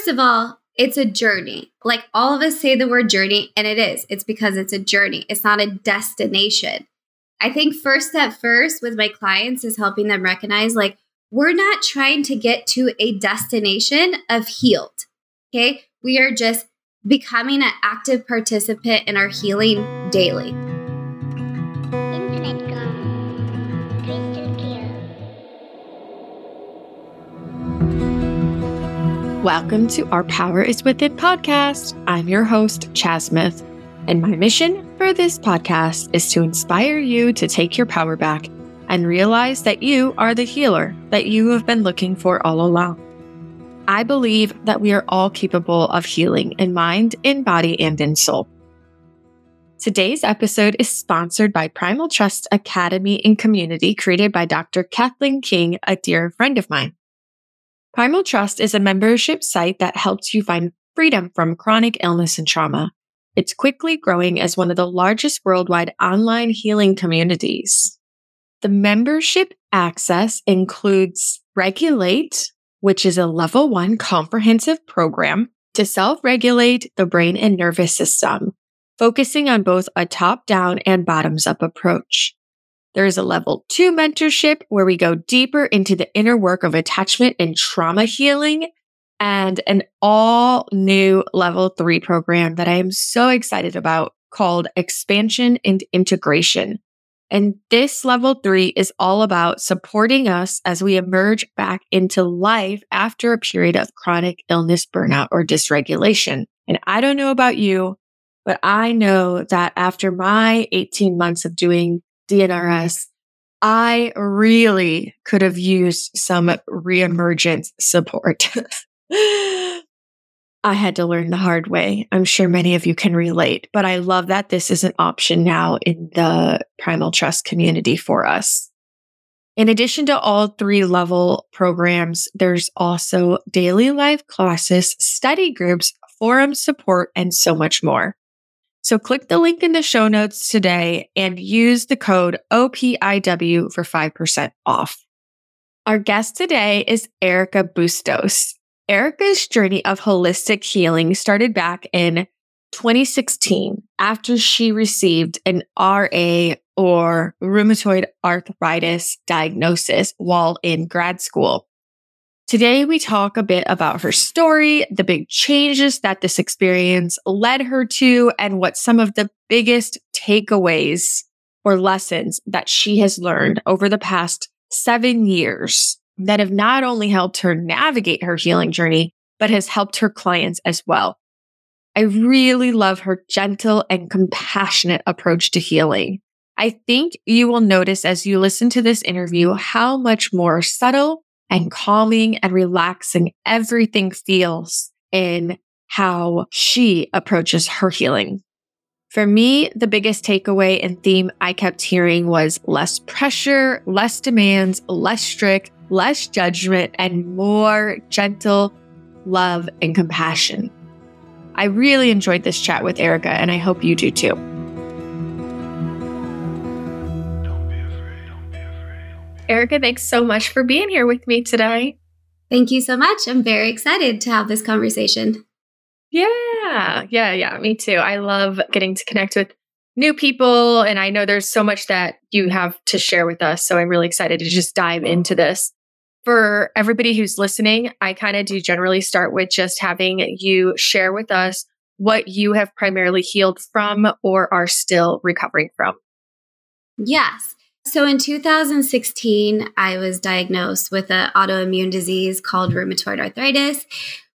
first of all, it's a journey. Like all of us say the word journey, and it is. It's because it's a journey, it's not a destination. I think first step first with my clients is helping them recognize like, we're not trying to get to a destination of healed. Okay. We are just becoming an active participant in our healing daily. Welcome to our Power is Within podcast. I'm your host, Chas Smith, and my mission for this podcast is to inspire you to take your power back and realize that you are the healer that you have been looking for all along. I believe that we are all capable of healing in mind, in body, and in soul. Today's episode is sponsored by Primal Trust Academy and Community, created by Dr. Kathleen King, a dear friend of mine. Primal Trust is a membership site that helps you find freedom from chronic illness and trauma. It's quickly growing as one of the largest worldwide online healing communities. The membership access includes Regulate, which is a level one comprehensive program to self regulate the brain and nervous system, focusing on both a top down and bottoms up approach. There is a level two mentorship where we go deeper into the inner work of attachment and trauma healing and an all new level three program that I am so excited about called expansion and integration. And this level three is all about supporting us as we emerge back into life after a period of chronic illness, burnout, or dysregulation. And I don't know about you, but I know that after my 18 months of doing DNRS, I really could have used some reemergence support. I had to learn the hard way. I'm sure many of you can relate, but I love that this is an option now in the Primal Trust community for us. In addition to all three level programs, there's also daily live classes, study groups, forum support, and so much more. So click the link in the show notes today and use the code OPIW for 5% off. Our guest today is Erika Bustos. Erika's journey of holistic healing started back in 2016 after she received an RA or rheumatoid arthritis diagnosis while in grad school. Today, we talk a bit about her story, the big changes that this experience led her to, and what some of the biggest takeaways or lessons that she has learned over the past seven years that have not only helped her navigate her healing journey, but has helped her clients as well. I really love her gentle and compassionate approach to healing. I think you will notice as you listen to this interview how much more subtle and calming and relaxing everything feels in how she approaches her healing. For me, the biggest takeaway and theme I kept hearing was less pressure, less demands, less strict, less judgment, and more gentle love and compassion. I really enjoyed this chat with Erika, and I hope you do too. Erika, thanks so much for being here with me today. Thank you so much. I'm very excited to have this conversation. Yeah, yeah, yeah, me too. I love getting to connect with new people. And I know there's so much that you have to share with us. So I'm really excited to just dive into this. For everybody who's listening, I kind of do generally start with just having you share with us what you have primarily healed from or are still recovering from. Yes. So in 2016, I was diagnosed with an autoimmune disease called rheumatoid arthritis,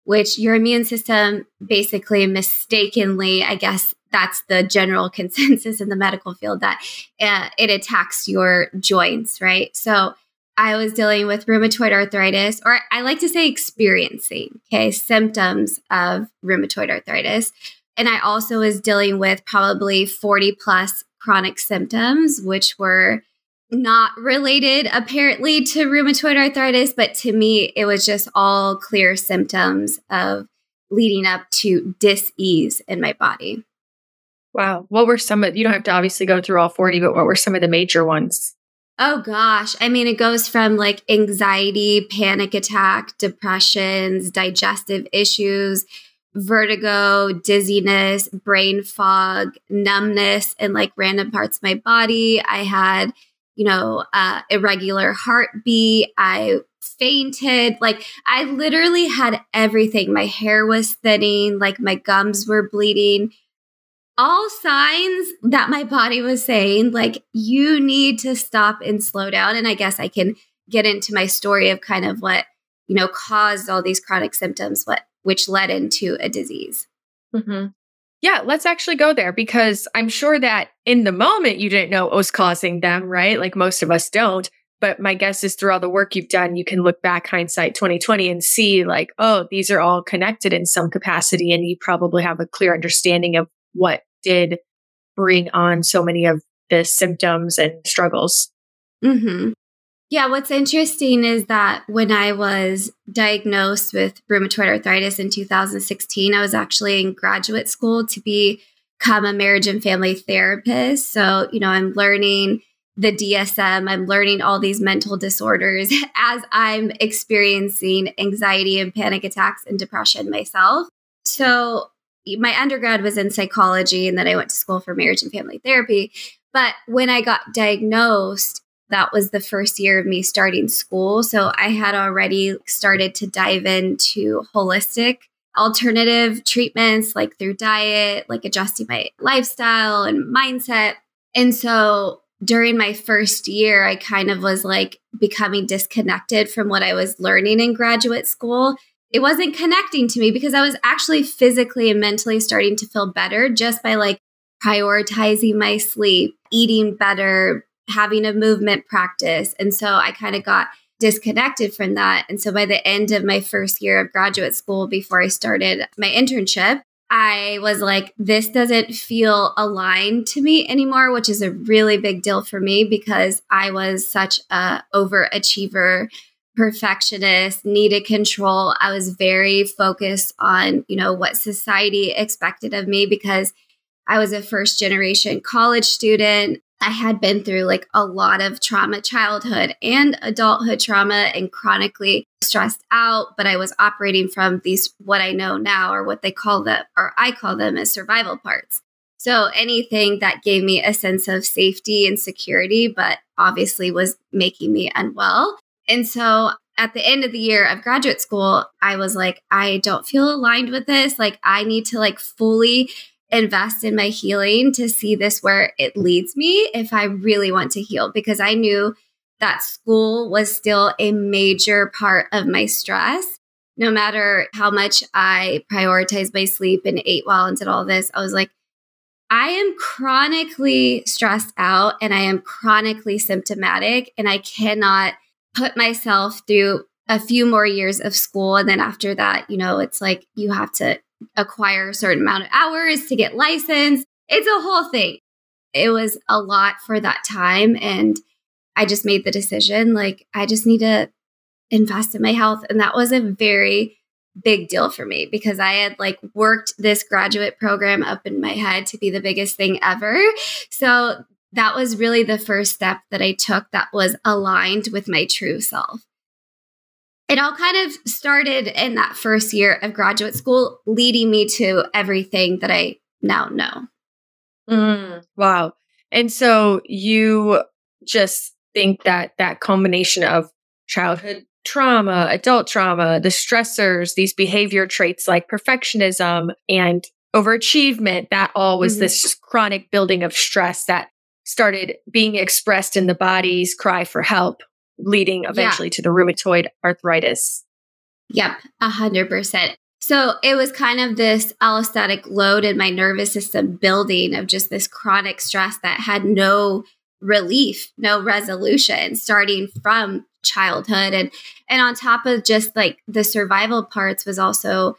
which your immune system basically mistakenly, I guess that's the general consensus in the medical field, that uh, it attacks your joints, right? So I was dealing with rheumatoid arthritis, or I like to say experiencing, okay, symptoms of rheumatoid arthritis. And I also was dealing with probably 40 plus chronic symptoms, which were not related apparently to rheumatoid arthritis, but to me, it was just all clear symptoms of leading up to dis-ease in my body. Wow. What were some of, you don't have to obviously go through all 40, but what were some of the major ones? Oh gosh. I mean, it goes from like anxiety, panic attack, depressions, digestive issues, vertigo, dizziness, brain fog, numbness in like random parts of my body. I had, you know, uh, irregular heartbeat. I fainted. Like I literally had everything. My hair was thinning, like my gums were bleeding. All signs that my body was saying, like, you need to stop and slow down. And I guess I can get into my story of kind of what, you know, caused all these chronic symptoms, what which led into a disease. Mm-hmm. Yeah, let's actually go there because I'm sure that in the moment you didn't know what was causing them, right? Like most of us don't. But my guess is through all the work you've done, you can look back hindsight 2020 and see like, oh, these are all connected in some capacity. And you probably have a clear understanding of what did bring on so many of the symptoms and struggles. Mm-hmm. Yeah, what's interesting is that when I was diagnosed with rheumatoid arthritis in 2016, I was actually in graduate school to become a marriage and family therapist. So, you know, I'm learning the DSM, I'm learning all these mental disorders as I'm experiencing anxiety and panic attacks and depression myself. So, my undergrad was in psychology, and then I went to school for marriage and family therapy. But when I got diagnosed, that was the first year of me starting school. So I had already started to dive into holistic alternative treatments, like through diet, like adjusting my lifestyle and mindset. And so during my first year, I kind of was like becoming disconnected from what I was learning in graduate school. It wasn't connecting to me because I was actually physically and mentally starting to feel better just by like prioritizing my sleep, eating better, having a movement practice. And so I kind of got disconnected from that. And so by the end of my first year of graduate school, before I started my internship, I was like, this doesn't feel aligned to me anymore, which is a really big deal for me because I was such a overachiever, perfectionist, needed control. I was very focused on, you know, what society expected of me because I was a first generation college student. I had been through like a lot of trauma, childhood and adulthood trauma, and chronically stressed out. But I was operating from these, what I know now, or what they call them, or I call them as survival parts. So anything that gave me a sense of safety and security, but obviously was making me unwell. And so at the end of the year of graduate school, I was like, I don't feel aligned with this. Like, I need to like fully invest in my healing to see this where it leads me if I really want to heal because I knew that school was still a major part of my stress. No matter how much I prioritized my sleep and ate well and did all this, I was like, I am chronically stressed out and I am chronically symptomatic, and I cannot put myself through a few more years of school. And then after that, you know, it's like you have to acquire a certain amount of hours to get licensed. It's a whole thing. It was a lot for that time. And I just made the decision like, I just need to invest in my health. And that was a very big deal for me because I had like worked this graduate program up in my head to be the biggest thing ever. So that was really the first step that I took that was aligned with my true self it all kind of started in that first year of graduate school, leading me to everything that I now know. Mm, wow. And so you just think that that combination of childhood trauma, adult trauma, the stressors, these behavior traits like perfectionism and overachievement, that all was mm-hmm. this chronic building of stress that started being expressed in the body's cry for help leading eventually yeah. to the rheumatoid arthritis. Yep, a hundred percent. So it was kind of this allostatic load in my nervous system building of just this chronic stress that had no relief, no resolution starting from childhood. And and on top of just like the survival parts was also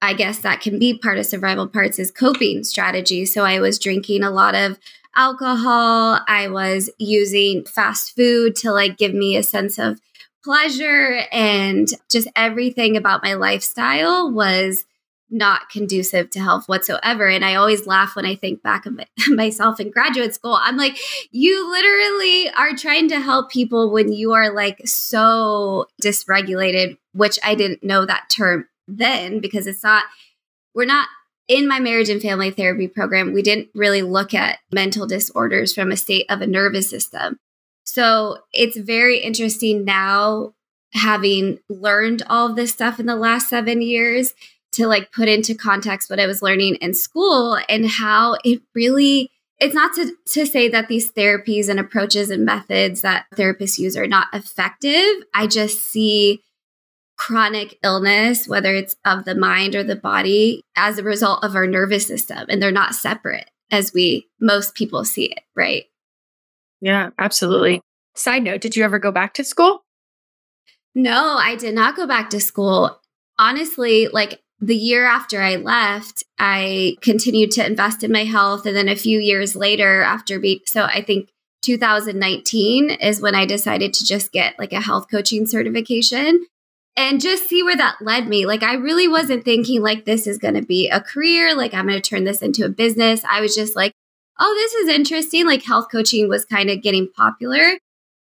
I guess that can be part of survival parts is coping strategies. So I was drinking a lot of alcohol. I was using fast food to like give me a sense of pleasure and just everything about my lifestyle was not conducive to health whatsoever. And I always laugh when I think back of myself in graduate school. I'm like, you literally are trying to help people when you are like so dysregulated, which I didn't know that term then because it's not, we're not in my marriage and family therapy program. We didn't really look at mental disorders from a state of a nervous system. So it's very interesting now having learned all of this stuff in the last seven years to like put into context what I was learning in school and how it really it's not to, to say that these therapies and approaches and methods that therapists use are not effective. I just see chronic illness, whether it's of the mind or the body, as a result of our nervous system, and they're not separate as we most people see it, right? Yeah, absolutely. Side note, did you ever go back to school? No, I did not go back to school. Honestly, like the year after I left, I continued to invest in my health. And then a few years later, after be so I think 2019 is when I decided to just get like a health coaching certification and just see where that led me. Like, I really wasn't thinking like this is going to be a career, like, I'm going to turn this into a business. I was just like, oh, this is interesting. Like, health coaching was kind of getting popular.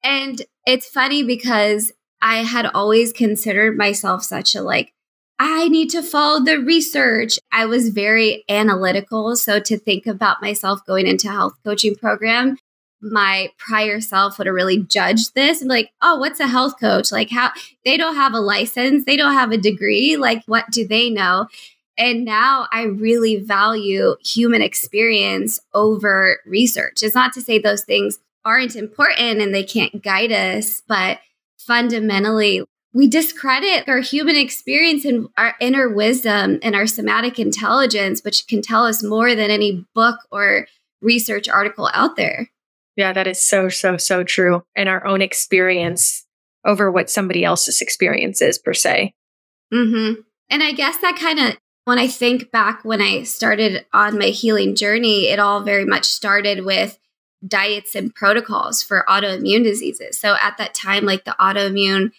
And it's funny because I had always considered myself such a like I need to follow the research. I was very analytical. So to think about myself going into health coaching program, my prior self would have really judged this and like, oh, what's a health coach? Like how they don't have a license, they don't have a degree. Like what do they know? And now I really value human experience over research. It's not to say those things aren't important and they can't guide us, but fundamentally we discredit our human experience and our inner wisdom and our somatic intelligence, which can tell us more than any book or research article out there. Yeah, that is so, so, so true. And our own experience over what somebody else's experience is, per se. Mm-hmm. And I guess that kind of, when I think back when I started on my healing journey, it all very much started with diets and protocols for autoimmune diseases. So at that time, like the autoimmune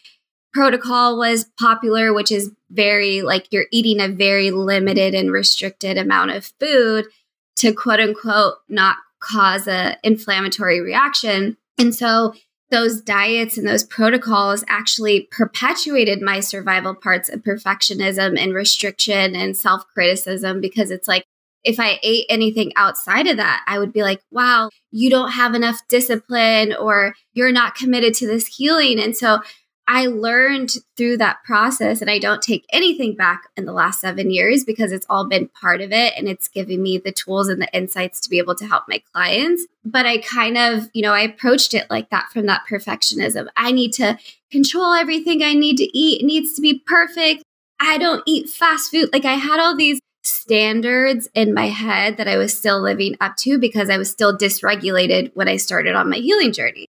protocol was popular, which is very like you're eating a very limited and restricted amount of food to quote unquote not cause a inflammatory reaction. And so those diets and those protocols actually perpetuated my survival parts of perfectionism and restriction and self criticism because it's like, if I ate anything outside of that, I would be like, wow, you don't have enough discipline or you're not committed to this healing. And so I learned through that process, and I don't take anything back in the last seven years because it's all been part of it and it's giving me the tools and the insights to be able to help my clients. But I kind of, you know, I approached it like that from that perfectionism. I need to control everything I need to eat, it needs to be perfect. I don't eat fast food. Like I had all these standards in my head that I was still living up to because I was still dysregulated when I started on my healing journey.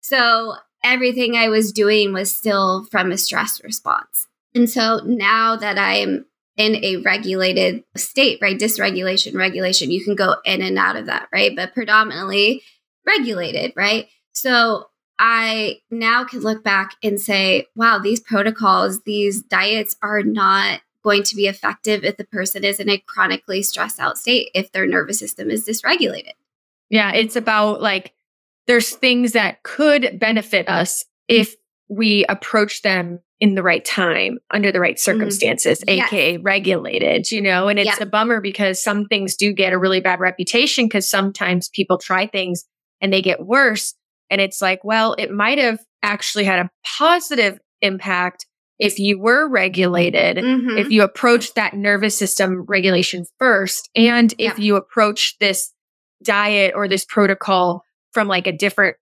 So everything I was doing was still from a stress response. And so now that I'm in a regulated state, right? Dysregulation, regulation, you can go in and out of that, right? But predominantly regulated, right? So I now can look back and say, wow, these protocols, these diets are not going to be effective if the person is in a chronically stressed out state, if their nervous system is dysregulated. Yeah, it's about like there's things that could benefit us if we approach them in the right time under the right mm-hmm. circumstances, mm. aka yes. regulated, you know, and it's a bummer because some things do get a really bad reputation because sometimes people try things and they get worse. And it's like, well, it might have actually had a positive impact if you were regulated, mm-hmm. if you approached that nervous system regulation first, and if you approach this diet or this protocol from like a different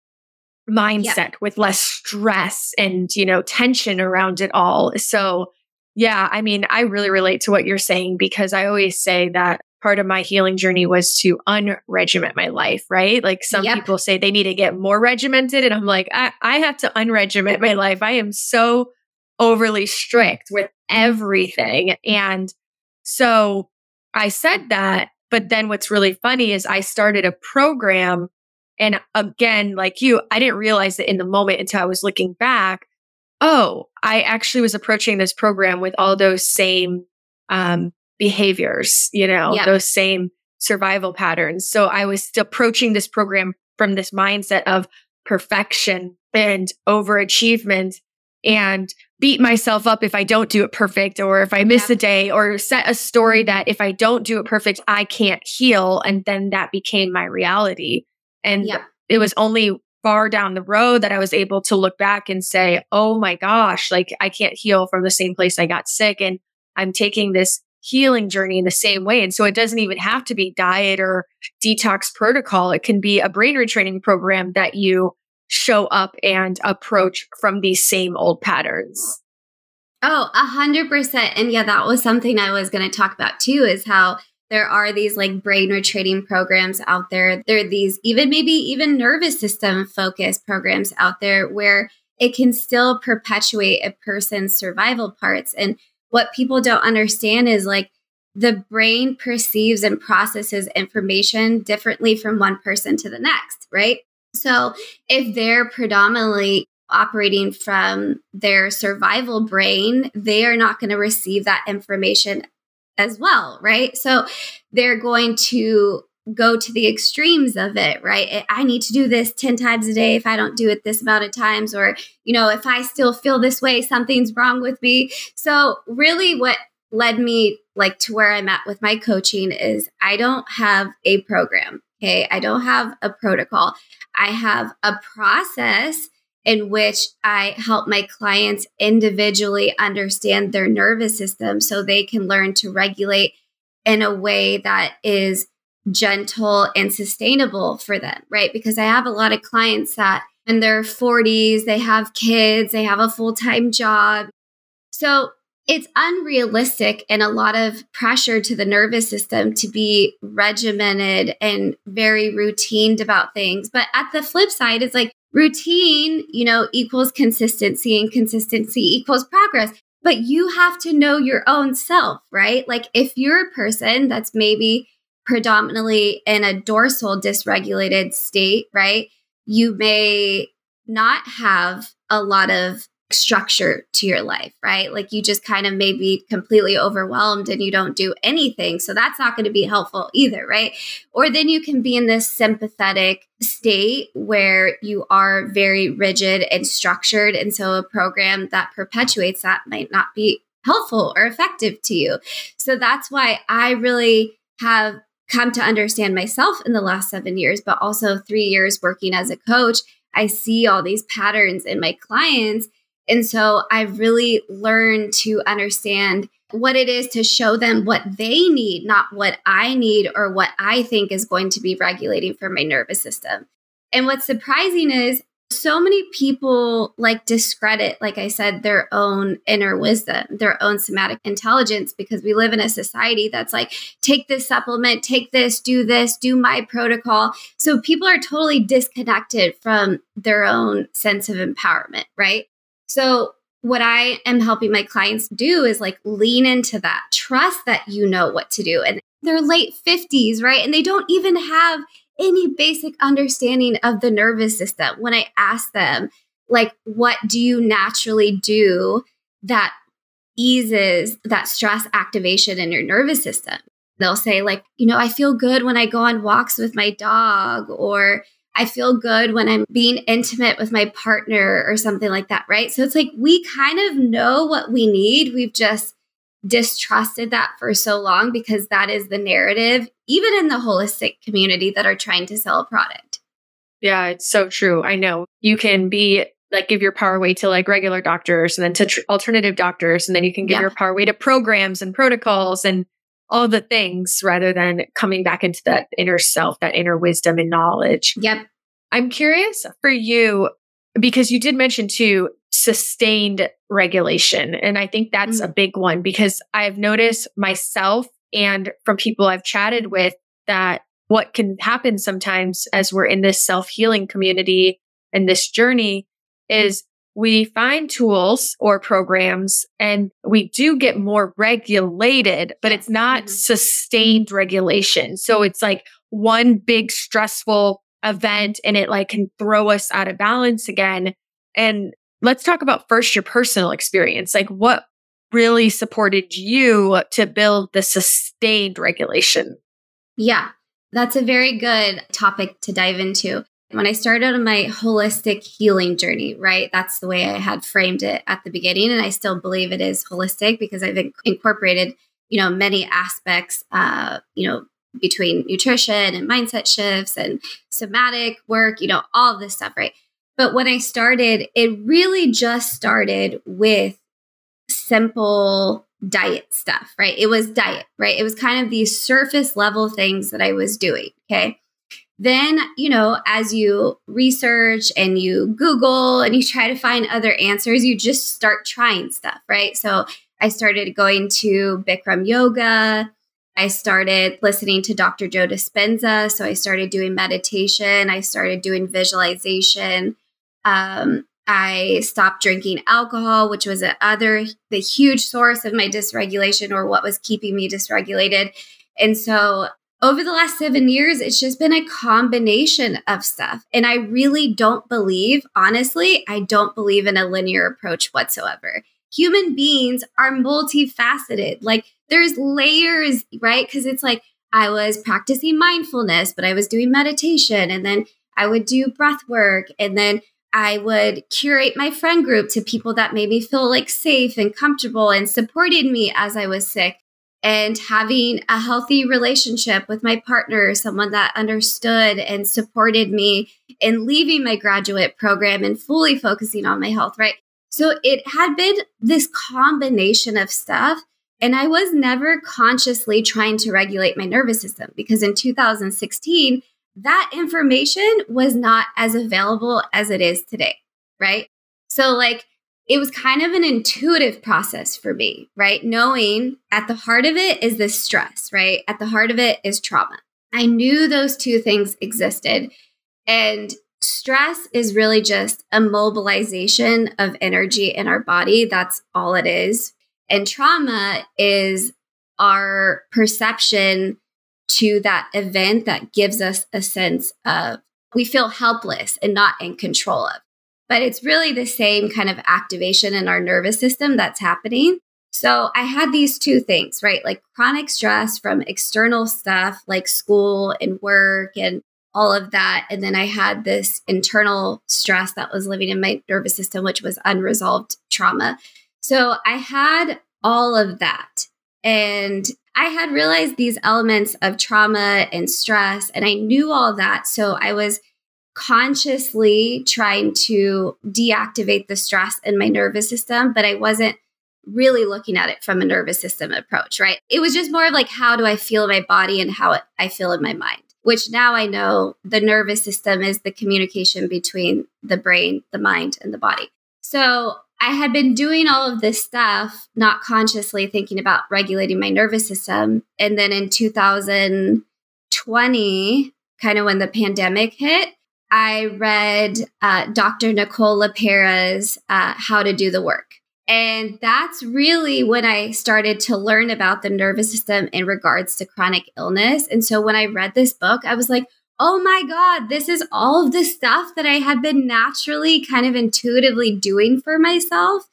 mindset yeah. with less stress and, you know, tension around it all. So, yeah, I mean, I really relate to what you're saying because I always say that part of my healing journey was to unregiment my life, right? Like some yep. people say they need to get more regimented. And I'm like, I, I have to unregiment my life. I am so overly strict with everything. And so I said that. But then what's really funny is I started a program and again, like you, I didn't realize that in the moment until I was looking back. Oh, I actually was approaching this program with all those same um, behaviors, you know, those same survival patterns. So I was approaching this program from this mindset of perfection and overachievement and beat myself up if I don't do it perfect or if I miss Yeah. a day or set a story that if I don't do it perfect, I can't heal. And then that became my reality. And Yeah. it was only far down the road that I was able to look back and say, oh my gosh, like I can't heal from the same place I got sick. And I'm taking this healing journey in the same way. And so it doesn't even have to be diet or detox protocol. It can be a brain retraining program that you show up and approach from these same old patterns. Oh, a hundred percent. And yeah, that was something I was going to talk about too, is how there are these like brain retraining programs out there. There are these even maybe even nervous system focused programs out there where it can still perpetuate a person's survival parts. And what people don't understand is like the brain perceives and processes information differently from one person to the next, right? So if they're predominantly operating from their survival brain, they are not going to receive that information as well, right? So they're going to go to the extremes of it, right? I need to do this 10 times a day if I don't do it this amount of times, or, you know, if I still feel this way, something's wrong with me. So, really, what led me like to where I'm at with my coaching is I don't have a program. Okay. I don't have a protocol. I have a process in which I help my clients individually understand their nervous system so they can learn to regulate in a way that is gentle and sustainable for them, right? Because I have a lot of clients that in their 40s, they have kids, they have a full time job. So it's unrealistic and a lot of pressure to the nervous system to be regimented and very routined about things. But at the flip side, it's like routine, you know, equals consistency and consistency equals progress. But you have to know your own self, right? Like if you're a person that's maybe predominantly in a dorsal dysregulated state, right? You may not have a lot of structure to your life, right? Like you just kind of may be completely overwhelmed and you don't do anything. So that's not going to be helpful either, right? Or then you can be in this sympathetic state where you are very rigid and structured. And so a program that perpetuates that might not be helpful or effective to you. So that's why I really have come to understand myself in the last seven years, but also three years working as a coach. I see all these patterns in my clients. And so I've really learned to understand what it is to show them what they need, not what I need or what I think is going to be regulating for my nervous system. And what's surprising is so many people like discredit, like I said, their own inner wisdom, their own somatic intelligence, because we live in a society that's like, take this supplement, take this, do this, do my protocol. So people are totally disconnected from their own sense of empowerment, right? So, what I am helping my clients do is like lean into that, trust that you know what to do. And they're late 50s, right? And they don't even have any basic understanding of the nervous system. When I ask them, like, what do you naturally do that eases that stress activation in your nervous system? They'll say, like, you know, I feel good when I go on walks with my dog, or I feel good when I'm being intimate with my partner or something like that, right? So it's like we kind of know what we need. We've just distrusted that for so long because that is the narrative, even in the holistic community that are trying to sell a product. Yeah, it's so true. I know you can be like give your power away to like regular doctors and then to tr- alternative doctors, and then you can give Yeah. your power away to programs and protocols and all the things rather than coming back into that inner self, that inner wisdom and knowledge. Yep. I'm curious for you because you did mention too sustained regulation. And I think that's mm-hmm. a big one because I've noticed myself and from people I've chatted with that what can happen sometimes as we're in this self healing community and this journey is we find tools or programs and we do get more regulated, but it's not Mhm. sustained regulation. So it's like one big stressful event and it like can throw us out of balance again. And let's talk about first your personal experience. Like what really supported you to build the sustained regulation? Yeah, that's a very good topic to dive into. When I started on my holistic healing journey, right? That's the way I had framed it at the beginning. And I still believe it is holistic because I've incorporated, you know, many aspects, uh, you know, between nutrition and mindset shifts and somatic work, you know, all this stuff, right? But when I started, it really just started with simple diet stuff, right? It was diet, right? It was kind of these surface level things that I was doing. Okay. Then, you know, as you research and you Google and you try to find other answers, you just start trying stuff, right? So I started going to Bikram yoga. I started listening to Dr. Joe Dispenza. So I started doing meditation. I started doing visualization. Um, I stopped drinking alcohol, which was a other the huge source of my dysregulation or what was keeping me dysregulated. And so over the last seven years, it's just been a combination of stuff. And I really don't believe, honestly, I don't believe in a linear approach whatsoever. Human beings are multifaceted. Like there's layers, right? Because it's like I was practicing mindfulness, but I was doing meditation and then I would do breath work and then I would curate my friend group to people that made me feel like safe and comfortable and supported me as I was sick. And having a healthy relationship with my partner, someone that understood and supported me in leaving my graduate program and fully focusing on my health, right? So it had been this combination of stuff. And I was never consciously trying to regulate my nervous system because in 2016, that information was not as available as it is today, right? So, like, it was kind of an intuitive process for me, right? Knowing at the heart of it is this stress, right? At the heart of it is trauma. I knew those two things existed. And stress is really just a mobilization of energy in our body. That's all it is. And trauma is our perception to that event that gives us a sense of we feel helpless and not in control of. But it's really the same kind of activation in our nervous system that's happening. So I had these two things, right? Like chronic stress from external stuff like school and work and all of that. And then I had this internal stress that was living in my nervous system, which was unresolved trauma. So I had all of that. And I had realized these elements of trauma and stress, and I knew all that. So I was consciously trying to deactivate the stress in my nervous system, but I wasn't really looking at it from a nervous system approach, right? It was just more of like, how do I feel my body and how I feel in my mind, which now I know the nervous system is the communication between the brain, the mind, and the body. So I had been doing all of this stuff, not consciously thinking about regulating my nervous system. And then in 2020, kind of when the pandemic hit, I read uh, Dr. Nicole LePera's uh, How to Do the Work. And that's really when I started to learn about the nervous system in regards to chronic illness. And so when I read this book, I was like, oh my God, this is all of the stuff that I had been naturally kind of intuitively doing for myself.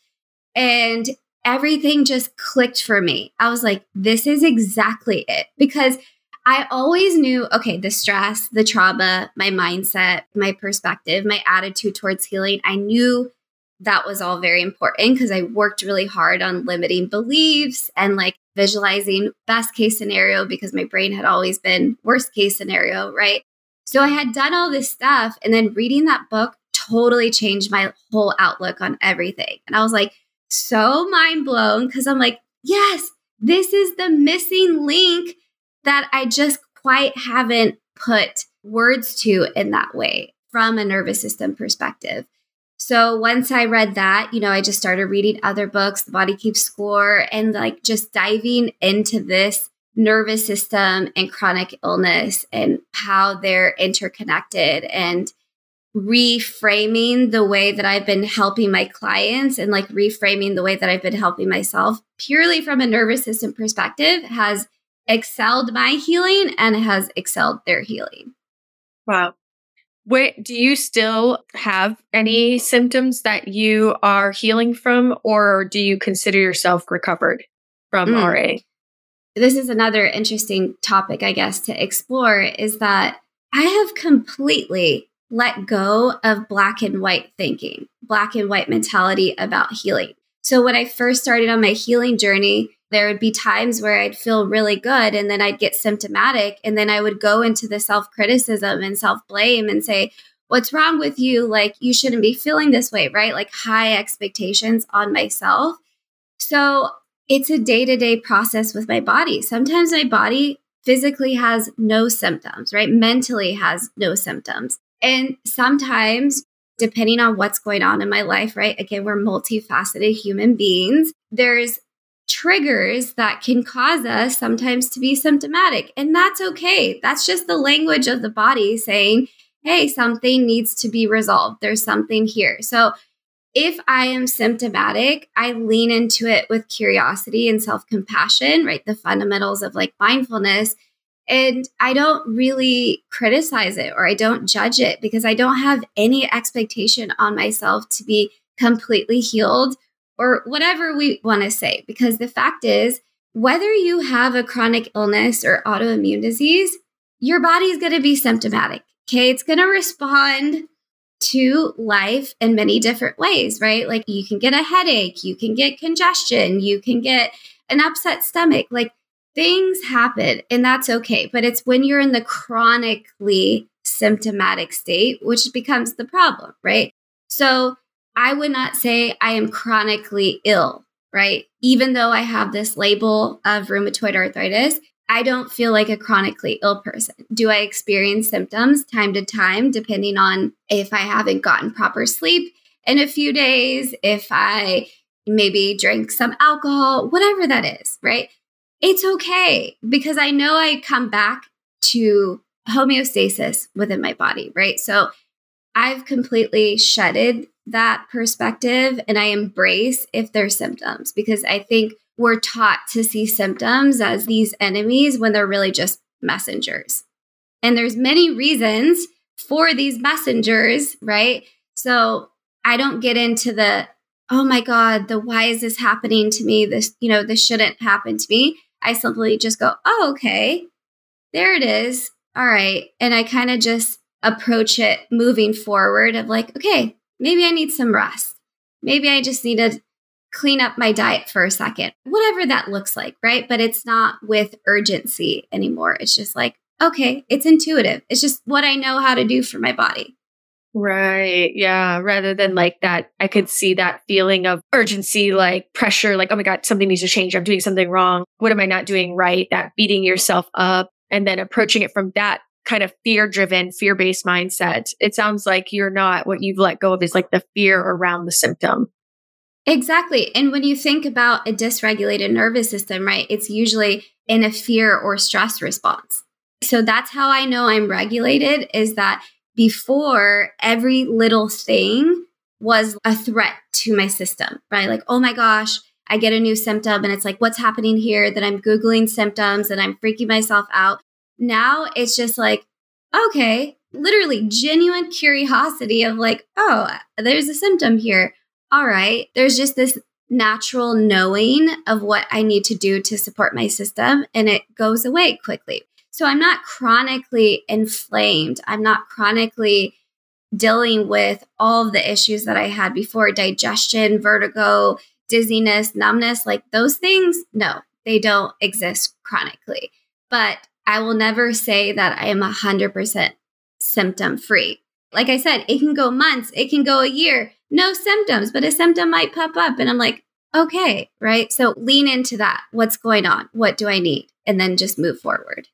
And everything just clicked for me. I was like, this is exactly it. Because I always knew okay, the stress, the trauma, my mindset, my perspective, my attitude towards healing, I knew that was all very important because I worked really hard on limiting beliefs and like visualizing best case scenario because my brain had always been worst case scenario, right? So I had done all this stuff. And then reading that book totally changed my whole outlook on everything. And I was like, so mind blown because I'm like, yes, this is the missing link that I just quite haven't put words to in that way from a nervous system perspective. So once I read that, you know, I just started reading other books, The Body Keeps Score, and like just diving into this nervous system and chronic illness and how they're interconnected and reframing the way that I've been helping my clients and like reframing the way that I've been helping myself purely from a nervous system perspective has excelled my healing and has excelled their healing. Wow. Wait, do you still have any symptoms that you are healing from, or do you consider yourself recovered from mm. RA? This is another interesting topic, I guess, to explore is that I have completely let go of black and white thinking, black and white mentality about healing. So when I first started on my healing journey, there would be times where I'd feel really good and then I'd get symptomatic. And then I would go into the self criticism and self blame and say, What's wrong with you? Like, you shouldn't be feeling this way, right? Like, high expectations on myself. So it's a day to day process with my body. Sometimes my body physically has no symptoms, right? Mentally has no symptoms. And sometimes, depending on what's going on in my life, right? Again, we're multifaceted human beings. There's triggers that can cause us sometimes to be symptomatic. And that's okay. That's just the language of the body saying, hey, something needs to be resolved. There's something here. So if I am symptomatic, I lean into it with curiosity and self compassion, right? The fundamentals of like mindfulness. And I don't really criticize it or I don't judge it because I don't have any expectation on myself to be completely healed or whatever we want to say. Because the fact is, whether you have a chronic illness or autoimmune disease, your body is going to be symptomatic. Okay. It's going to respond to life in many different ways, right? Like you can get a headache, you can get congestion, you can get an upset stomach. Like things happen and that's okay. But it's when you're in the chronically symptomatic state, which becomes the problem, right? So I would not say I am chronically ill, right? Even though I have this label of rheumatoid arthritis, I don't feel like a chronically ill person. Do I experience symptoms time to time, depending on if I haven't gotten proper sleep in a few days, if I maybe drink some alcohol, whatever that is, right? It's okay because I know I come back to homeostasis within my body, right? So I've completely shedded that perspective and I embrace if there's symptoms because I think we're taught to see symptoms as these enemies when they're really just messengers. And there's many reasons for these messengers, right? So I don't get into the oh my god, the why is this happening to me? This, you know, this shouldn't happen to me. I simply just go, "Oh, okay. There it is. All right." And I kind of just approach it moving forward of like, okay, maybe I need some rest. Maybe I just need to clean up my diet for a second, whatever that looks like, right? But it's not with urgency anymore. It's just like, okay, it's intuitive. It's just what I know how to do for my body. Right. Yeah. Rather than like that, I could see that feeling of urgency, like pressure, like, oh my God, something needs to change. I'm doing something wrong. What am I not doing right? That beating yourself up and then approaching it from that kind of fear driven, fear based mindset. It sounds like you're not what you've let go of is like the fear around the symptom. Exactly. And when you think about a dysregulated nervous system, right, it's usually in a fear or stress response. So that's how I know I'm regulated is that before every little thing was a threat to my system, right? Like, oh my gosh, I get a new symptom and it's like, what's happening here? That I'm Googling symptoms and I'm freaking myself out. Now it's just like, okay, literally genuine curiosity of like, oh, there's a symptom here. All right. There's just this natural knowing of what I need to do to support my system, and it goes away quickly. So I'm not chronically inflamed. I'm not chronically dealing with all of the issues that I had before digestion, vertigo, dizziness, numbness, like those things. No, they don't exist chronically. But I will never say that I am 100% symptom free. Like I said, it can go months, it can go a year, no symptoms, but a symptom might pop up. And I'm like, okay, right? So lean into that. What's going on? What do I need? And then just move forward.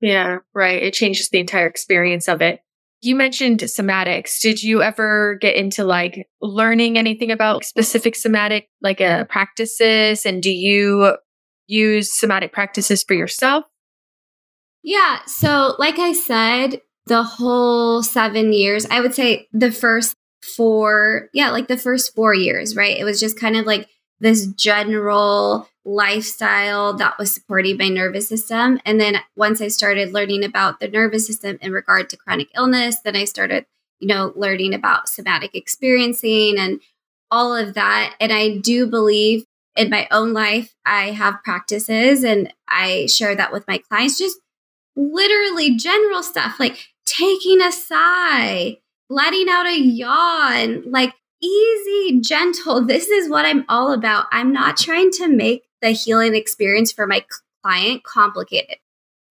Yeah, right. It changes the entire experience of it. You mentioned somatics. Did you ever get into like learning anything about specific somatic like uh, practices? And do you use somatic practices for yourself? Yeah. So, like I said, the whole seven years, I would say the first four, yeah, like the first four years, right? It was just kind of like this general lifestyle that was supporting my nervous system. And then once I started learning about the nervous system in regard to chronic illness, then I started, you know, learning about somatic experiencing and all of that. And I do believe in my own life, I have practices and I share that with my clients, just literally general stuff like taking a sigh, letting out a yawn, like easy, gentle. This is what I'm all about. I'm not trying to make the healing experience for my client complicated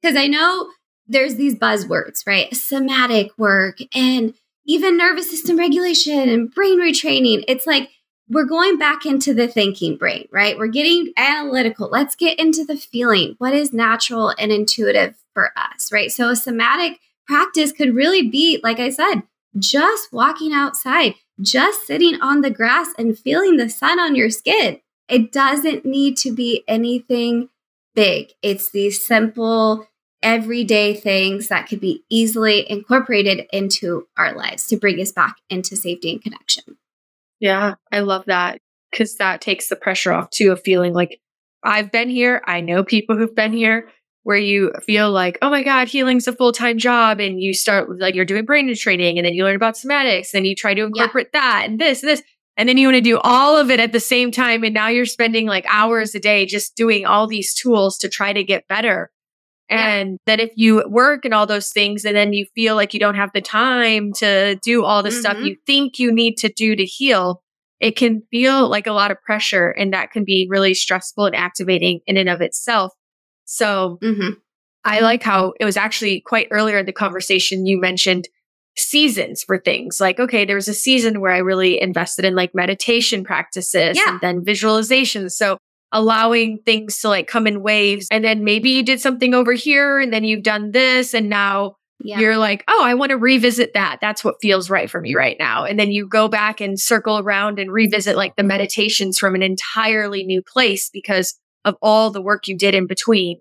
because I know there's these buzzwords, right? Somatic work and even nervous system regulation and brain retraining. It's like we're going back into the thinking brain, right? We're getting analytical. Let's get into the feeling. What is natural and intuitive for us, right? So a somatic practice could really be, like I said, just walking outside, just sitting on the grass and feeling the sun on your skin. It doesn't need to be anything big. It's these simple, everyday things that could be easily incorporated into our lives to bring us back into safety and connection. Yeah, I love that because that takes the pressure off too of feeling like I've been here. I know people who've been here where you feel like, oh my God, healing's a full time job. And you start like you're doing brain training and then you learn about somatics and you try to incorporate yeah. that and this, and this. And then you want to do all of it at the same time. And now you're spending like hours a day just doing all these tools to try to get better. And yeah. that if you work and all those things and then you feel like you don't have the time to do all the mm-hmm. stuff you think you need to do to heal, it can feel like a lot of pressure and that can be really stressful and activating in and of itself. So mm-hmm. I like how it was actually quite earlier in the conversation you mentioned seasons for things. Like, okay, there was a season where I really invested in like meditation practices yeah. and then visualization. So allowing things to like come in waves. And then maybe you did something over here and then you've done this and now yeah. you're like, oh, I want to revisit that. That's what feels right for me right now. And then you go back and circle around and revisit like the meditations from an entirely new place because of all the work you did in between.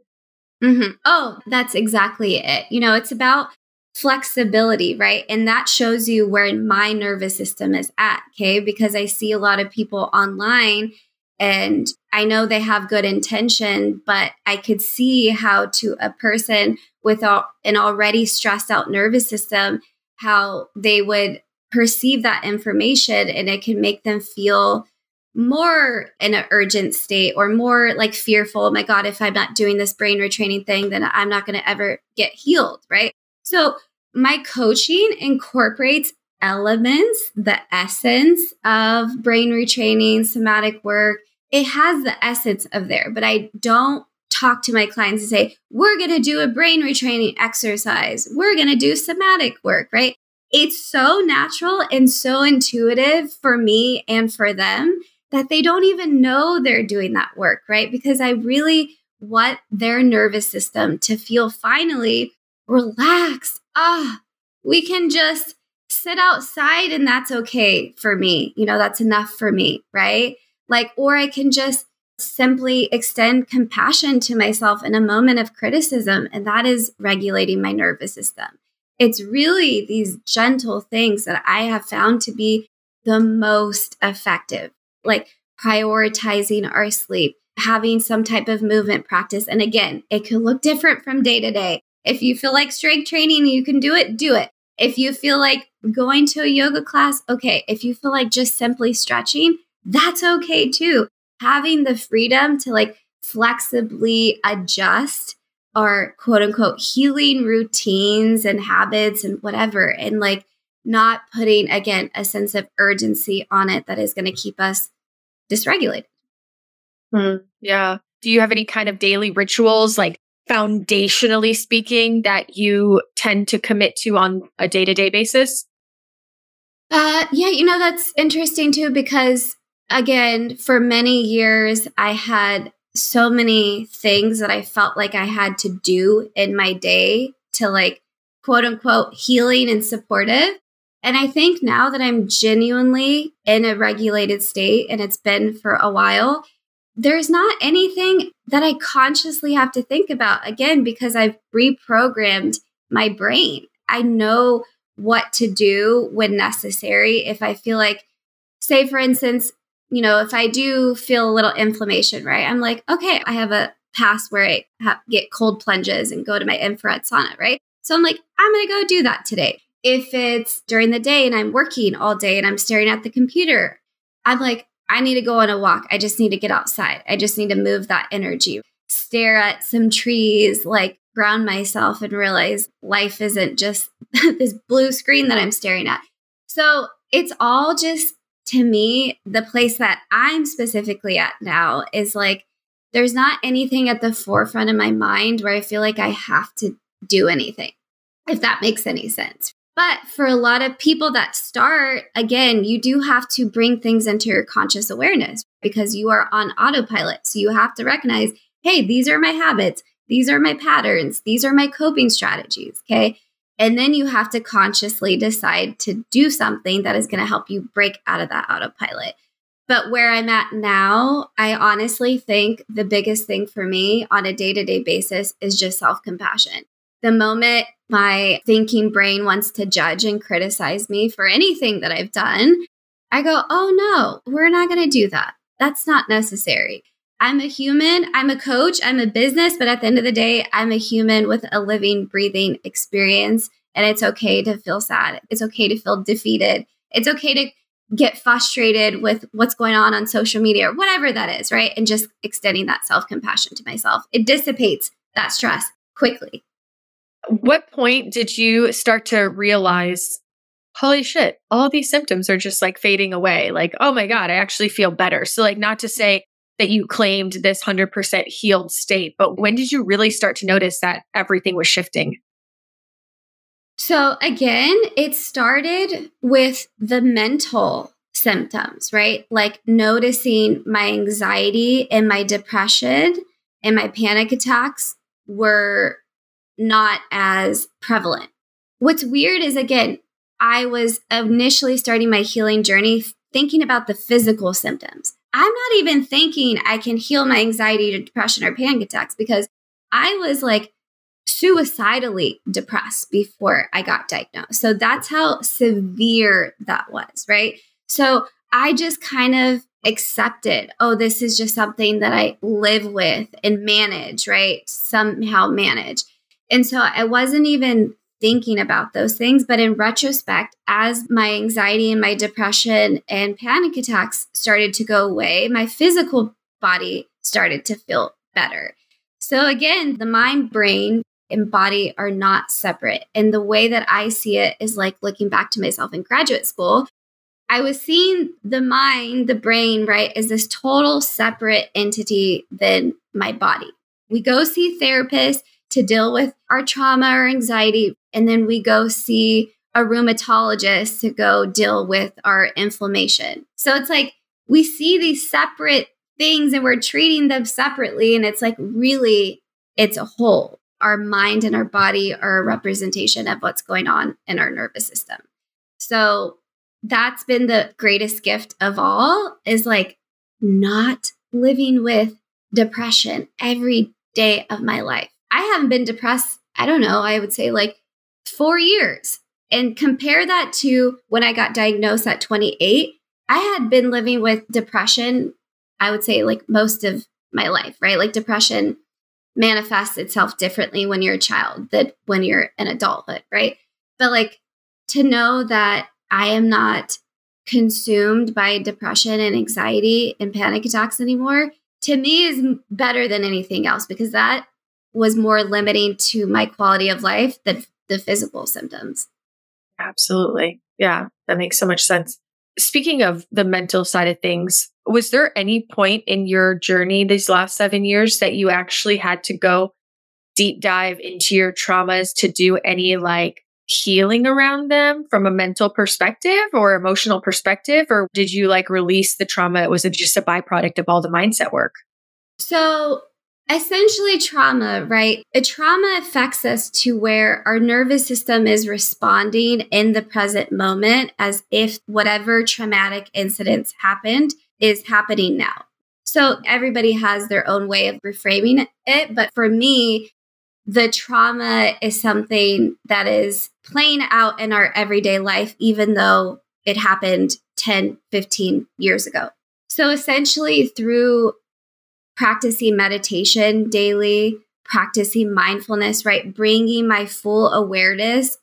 Mm-hmm. Oh, that's exactly it. You know, it's about flexibility, right? And that shows you where my nervous system is at, okay? Because I see a lot of people online and I know they have good intention, but I could see how to a person with an already stressed out nervous system, how they would perceive that information and it can make them feel more in an urgent state or more like fearful. Oh my God, if I'm not doing this brain retraining thing, then I'm not going to ever get healed. Right. So my coaching incorporates elements, the essence of brain retraining, somatic work. It has the essence of there, but I don't talk to my clients and say, we're going to do a brain retraining exercise. We're going to do somatic work, right? It's so natural and so intuitive for me and for them that they don't even know they're doing that work, right? Because I really want their nervous system to feel finally relaxed. Ah, we can just sit outside and that's okay for me. You know, that's enough for me, right? Like, or I can just simply extend compassion to myself in a moment of criticism, and that is regulating my nervous system. It's really these gentle things that I have found to be the most effective like prioritizing our sleep, having some type of movement practice. And again, it could look different from day to day. If you feel like strength training, you can do it, do it. If you feel like going to a yoga class, okay. If you feel like just simply stretching, that's okay too. Having the freedom to like flexibly adjust our quote unquote healing routines and habits and whatever. And like not putting, again, a sense of urgency on it that is going to keep us dysregulated. Hmm. Yeah. Do you have any kind of daily rituals, like foundationally speaking, that you tend to commit to on a day to day basis? Uh, yeah, you know, that's interesting too, because again, for many years, I had so many things that I felt like I had to do in my day to like quote unquote healing and supportive. And I think now that I'm genuinely in a regulated state and it's been for a while, there's not anything that I consciously have to think about again because I've reprogrammed my brain. I know what to do when necessary. If I feel like, say, for instance, you know, if I do feel a little inflammation, right? I'm like, okay, I have a past where I get cold plunges and go to my infrared sauna, right? So I'm like, I'm going to go do that today. If it's during the day and I'm working all day and I'm staring at the computer, I'm like, I need to go on a walk. I just need to get outside. I just need to move that energy, stare at some trees, like ground myself and realize life isn't just this blue screen that I'm staring at. So it's all just to me, the place that I'm specifically at now is like, there's not anything at the forefront of my mind where I feel like I have to do anything, if that makes any sense. But for a lot of people that start, again, you do have to bring things into your conscious awareness because you are on autopilot. So you have to recognize, hey, these are my habits. These are my patterns. These are my coping strategies. Okay. And then you have to consciously decide to do something that is going to help you break out of that autopilot. But where I'm at now, I honestly think the biggest thing for me on a day to day basis is just self compassion. The moment my thinking brain wants to judge and criticize me for anything that I've done, I go, oh no, we're not going to do that. That's not necessary. I'm a human, I'm a coach, I'm a business, but at the end of the day, I'm a human with a living, breathing experience. And it's okay to feel sad. It's okay to feel defeated. It's okay to get frustrated with what's going on on social media or whatever that is, right? And just extending that self compassion to myself. It dissipates that stress quickly. What point did you start to realize, holy shit, all these symptoms are just like fading away? Like, oh my God, I actually feel better. So, like, not to say that you claimed this 100% healed state, but when did you really start to notice that everything was shifting? So, again, it started with the mental symptoms, right? Like noticing my anxiety and my depression and my panic attacks were not as prevalent. What's weird is, again, I was initially starting my healing journey thinking about the physical symptoms. I'm not even thinking I can heal my anxiety depression or panic attacks because I was like suicidally depressed before I got diagnosed. So that's how severe that was, right? So I just kind of accepted, oh, this is just something that I live with and manage, right? Somehow manage. And so I wasn't even thinking about those things. But in retrospect, as my anxiety and my depression and panic attacks started to go away, my physical body started to feel better. So again, the mind, brain, and body are not separate. And the way that I see it is like looking back to myself in graduate school. I was seeing the mind, the brain, right, as this total separate entity than my body. We go see therapists to deal with our trauma or anxiety. And then we go see a rheumatologist to go deal with our inflammation. So it's like we see these separate things and we're treating them separately. And it's like really, it's a whole. Our mind and our body are a representation of what's going on in our nervous system. So that's been the greatest gift of all is like not living with depression every day of my life. I haven't been depressed, I don't know, I would say like four years. And compare that to when I got diagnosed at 28, I had been living with depression, I would say like most of my life, right? Like depression manifests itself differently when you're a child than when you're in adulthood, right? But like to know that I am not consumed by depression and anxiety and panic attacks anymore to me is better than anything else because that was more limiting to my quality of life than the physical symptoms. Absolutely. Yeah, that makes so much sense. Speaking of the mental side of things, was there any point in your journey these last seven years that you actually had to go deep dive into your traumas to do any like healing around them from a mental perspective or emotional perspective? Or did you like release the trauma? It was it just a byproduct of all the mindset work? So Essentially, trauma, right? A trauma affects us to where our nervous system is responding in the present moment as if whatever traumatic incidents happened is happening now. So everybody has their own way of reframing it. But for me, the trauma is something that is playing out in our everyday life, even though it happened 10, 15 years ago. So essentially, through practicing meditation daily, practicing mindfulness, right? Bringing my full awareness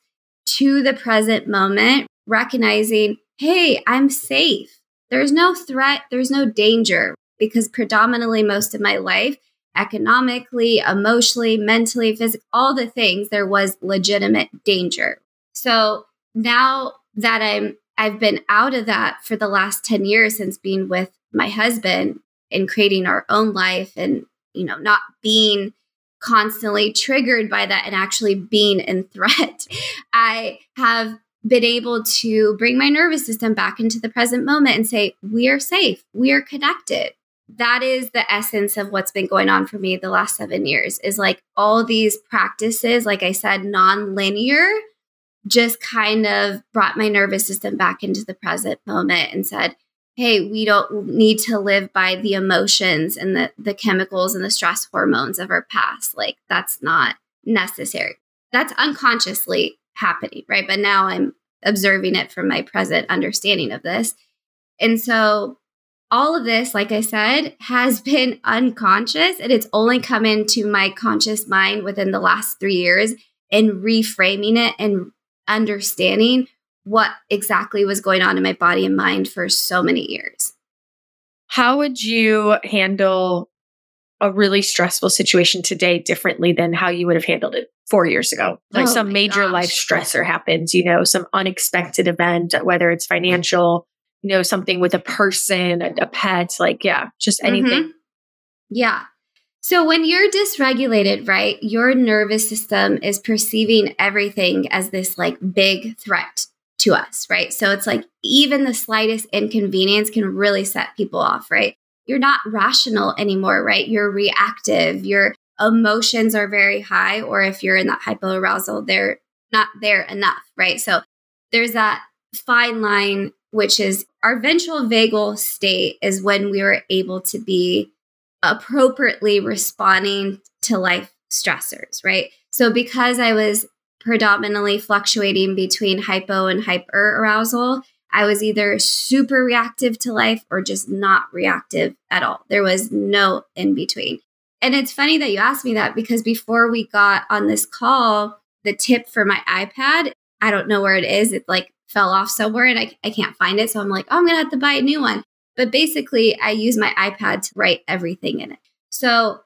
to the present moment, recognizing, hey, I'm safe. There's no threat, there's no danger because predominantly most of my life, economically, emotionally, mentally, physically, all the things, there was legitimate danger. So now that I'm I've been out of that for the last 10 years since being with my husband and creating our own life and you know not being constantly triggered by that and actually being in threat. I have been able to bring my nervous system back into the present moment and say, we are safe, we are connected. That is the essence of what's been going on for me the last seven years is like all these practices, like I said, non linear, just kind of brought my nervous system back into the present moment and said, hey, we don't need to live by the emotions and the, the chemicals and the stress hormones of our past. Like, that's not necessary. That's unconsciously happening, right? But now I'm observing it from my present understanding of this. And so, all of this, like I said, has been unconscious and it's only come into my conscious mind within the last three years and reframing it and understanding what exactly was going on in my body and mind for so many years. How would you handle a really stressful situation today differently than how you would have handled it four years ago? Like oh some major gosh. life stressor happens, you know, some unexpected event, whether it's financial, you know, something with a person, a, a pet, like, yeah, just anything. Mm-hmm. Yeah. So when you're dysregulated, right, your nervous system is perceiving everything as this like big threat to us, right? So it's like even the slightest inconvenience can really set people off, right? You're not rational anymore, right? You're reactive. Your emotions are very high, or if you're in that hypoarousal, they're not there enough, right? So there's that fine line, which is our ventral vagal state is when we were able to be appropriately responding to life stressors, right? So because I was predominantly fluctuating between hypo and hyper arousal. I was either super reactive to life or just not reactive at all. There was no in between. And it's funny that you asked me that because before we got on this call, the tip for my iPad, I don't know where it is. It like fell off somewhere and I, I can't find it. So I'm like, oh, I'm going to have to buy a new one. But basically, I use my iPad to write everything in it. So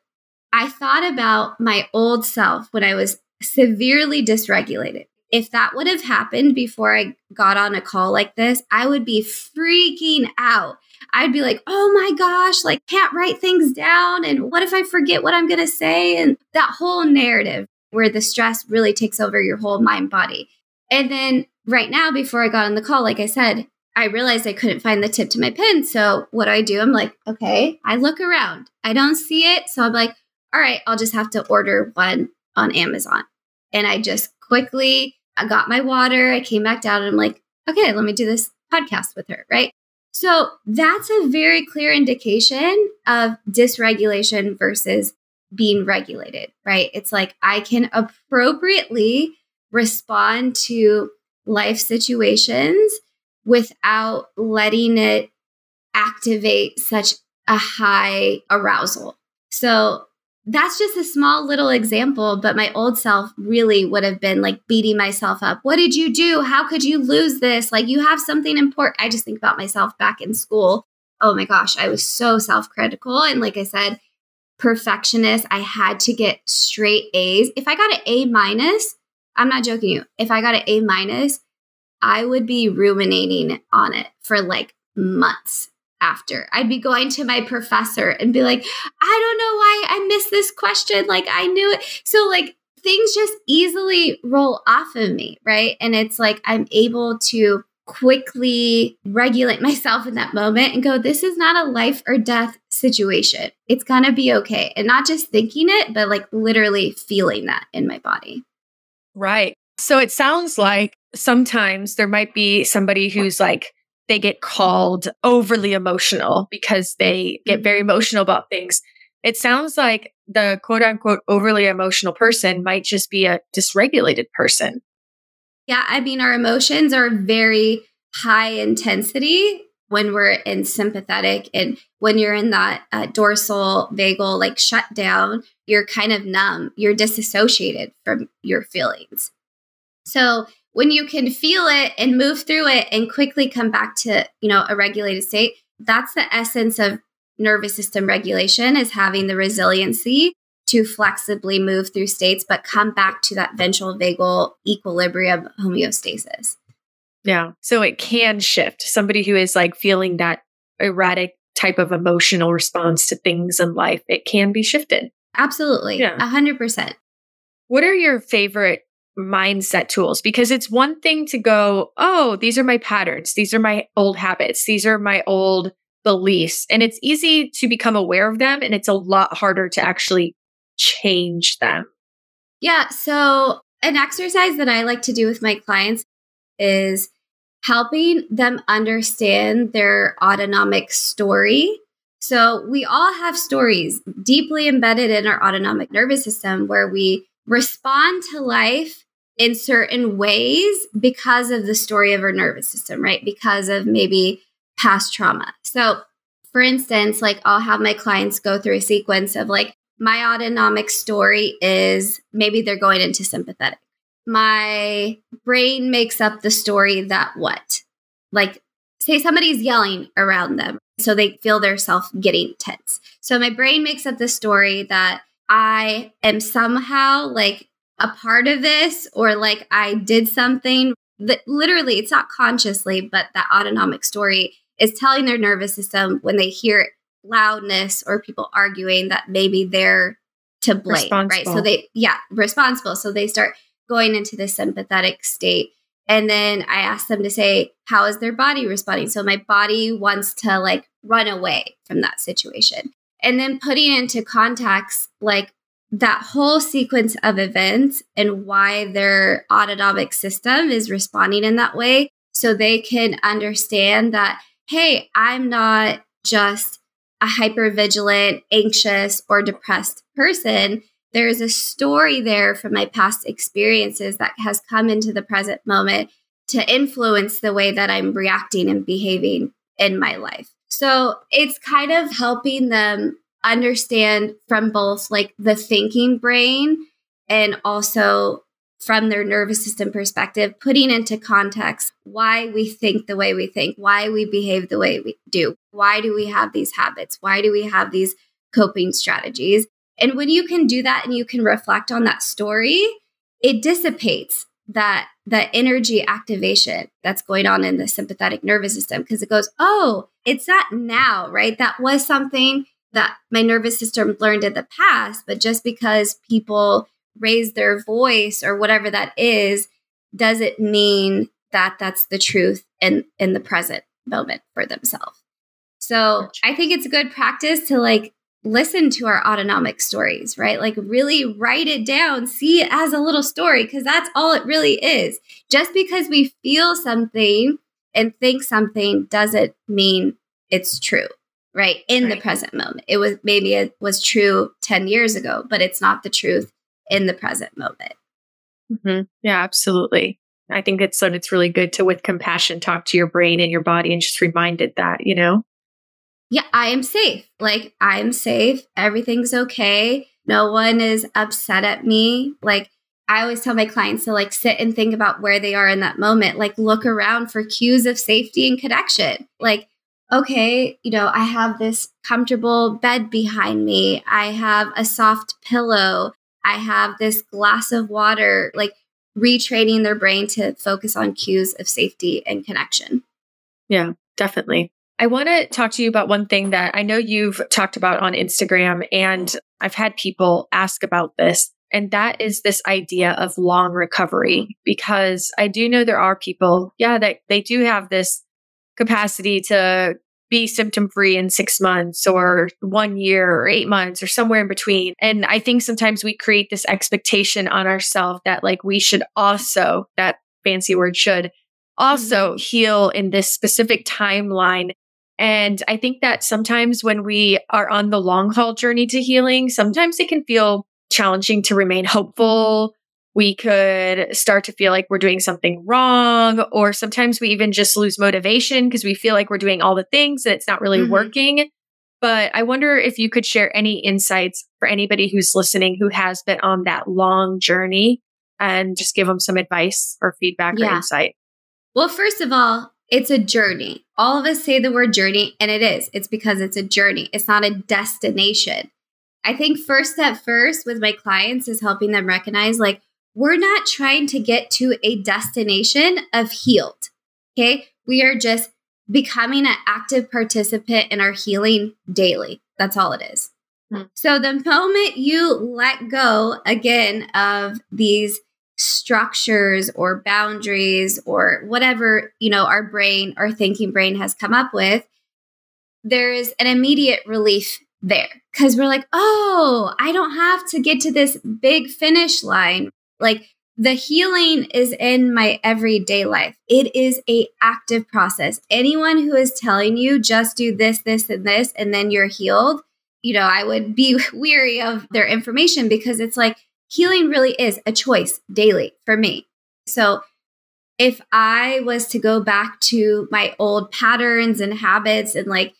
I thought about my old self when I was severely dysregulated. If that would have happened before I got on a call like this, I would be freaking out. I'd be like, oh my gosh, like, can't write things down. And what if I forget what I'm going to say? And that whole narrative where the stress really takes over your whole mind body. And then right now, before I got on the call, like I said, I realized I couldn't find the tip to my pin. So what do I do? I'm like, okay, I look around. I don't see it. So I'm like, all right, I'll just have to order one on Amazon. And I just quickly I got my water. I came back down and I'm like, okay, let me do this podcast with her, right? So that's a very clear indication of dysregulation versus being regulated, right? It's like I can appropriately respond to life situations without letting it activate such a high arousal. So that's just a small little example, but my old self really would have been like beating myself up. What did you do? How could you lose this? Like, you have something important. I just think about myself back in school. Oh my gosh, I was so self critical. And like I said, perfectionist. I had to get straight A's. If I got an A minus, I'm not joking you. If I got an A minus, I would be ruminating on it for like months after. I'd be going to my professor and be like, I don't know why I missed this question. Like, I knew it. So, like, things just easily roll off of me, right? And it's like I'm able to quickly regulate myself in that moment and go, this is not a life or death situation. It's gonna be okay. And not just thinking it, but like literally feeling that in my body. Right. So it sounds like sometimes there might be somebody who's like, they get called overly emotional because they get very mm-hmm. emotional about things. It sounds like the quote unquote overly emotional person might just be a dysregulated person. Yeah, I mean, our emotions are very high intensity when we're in sympathetic and when you're in that uh, dorsal vagal like shutdown, you're kind of numb, you're disassociated from your feelings. So when you can feel it and move through it and quickly come back to, you know, a regulated state, that's the essence of nervous system regulation is having the resiliency to flexibly move through states but come back to that ventral vagal equilibrium homeostasis. Yeah. So it can shift. Somebody who is like feeling that erratic type of emotional response to things in life, it can be shifted. Absolutely. Yeah. 100%. What are your favorite mindset tools? Because it's one thing to go, oh, these are my patterns. These are my old habits. These are my old beliefs. And it's easy to become aware of them. And it's a lot harder to actually change them. Yeah. So, an exercise that I like to do with my clients is helping them understand their autonomic story. So, we all have stories deeply embedded in our autonomic nervous system where we respond to life in certain ways because of the story of our nervous system, right? Because of maybe past trauma. So, for instance, like I'll have my clients go through a sequence of like, my autonomic story is maybe they're going into sympathetic my brain makes up the story that what? Like, say somebody's yelling around them. So they feel their self getting tense. So my brain makes up the story that I am somehow like a part of this or like I did something that literally it's not consciously, but that autonomic story is telling their nervous system when they hear loudness or people arguing that maybe they're to blame, right? So they, yeah, responsible. So they start going into the sympathetic state. And then I ask them to say, how is their body responding? So my body wants to like run away from that situation. And then putting into context, like that whole sequence of events and why their autonomic system is responding in that way. So they can understand that, hey, I'm not just a hyper vigilant, anxious, or depressed person there is a story there from my past experiences that has come into the present moment to influence the way that I'm reacting and behaving in my life. So it's kind of helping them understand from both like the thinking brain and also from their nervous system perspective, putting into context why we think the way we think, why we behave the way we do, why do we have these habits, why do we have these coping strategies, and when you can do that and you can reflect on that story, it dissipates that that energy activation that's going on in the sympathetic nervous system because it goes, "Oh, it's that now, right? That was something that my nervous system learned in the past, but just because people raise their voice or whatever that is, does it mean that that's the truth in in the present moment for themselves?" So, I think it's a good practice to like listen to our autonomic stories, right? Like really write it down, see it as a little story, because that's all it really is. Just because we feel something and think something doesn't mean it's true, right? In right. the present moment. It was maybe it was true 10 years ago, but it's not the truth in the present moment. Mm-hmm. Yeah, absolutely. I think it's so it's really good to with compassion talk to your brain and your body and just remind it that, you know, yeah, I am safe. Like, I'm safe. Everything's okay. No one is upset at me. Like, I always tell my clients to like sit and think about where they are in that moment. Like, look around for cues of safety and connection. Like, okay, you know, I have this comfortable bed behind me. I have a soft pillow. I have this glass of water. Like, retraining their brain to focus on cues of safety and connection. Yeah, definitely. I want to talk to you about one thing that I know you've talked about on Instagram, and I've had people ask about this. And that is this idea of long recovery, because I do know there are people, yeah, that they do have this capacity to be symptom free in six months or one year or eight months or somewhere in between. And I think sometimes we create this expectation on ourselves that like we should also, that fancy word should, also mm-hmm. heal in this specific timeline and I think that sometimes when we are on the long haul journey to healing, sometimes it can feel challenging to remain hopeful we could start to feel like we're doing something wrong, or sometimes we even just lose motivation because we feel like we're doing all the things and it's not really mm-hmm. working. But I wonder if you could share any insights for anybody who's listening who has been on that long journey and just give them some advice or feedback yeah. or insight. Well, first of all, it's a journey. All of us say the word journey, and it is. It's because it's a journey, it's not a destination. I think first step first with my clients is helping them recognize like, we're not trying to get to a destination of healed. Okay. We are just becoming an active participant in our healing daily. That's all it is. Hmm. So the moment you let go again of these structures or boundaries or whatever, you know, our brain, our thinking brain has come up with, there is an immediate relief there because we're like, oh, I don't have to get to this big finish line. Like the healing is in my everyday life. It is a active process. Anyone who is telling you just do this, this, and this, and then you're healed, you know, I would be weary of their information because it's like healing really is a choice daily for me. So if I was to go back to my old patterns and habits and like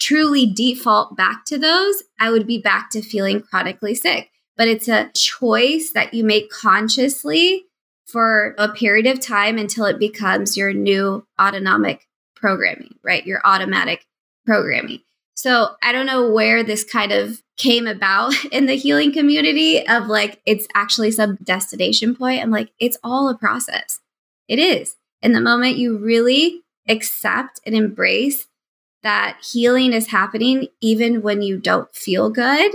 truly default back to those, I would be back to feeling chronically sick. But it's a choice that you make consciously for a period of time until it becomes your new autonomic programming, right? Your automatic programming. So I don't know where this kind of came about in the healing community of like, it's actually some destination point. I'm like, it's all a process. It is. In the moment you really accept and embrace that healing is happening, even when you don't feel good,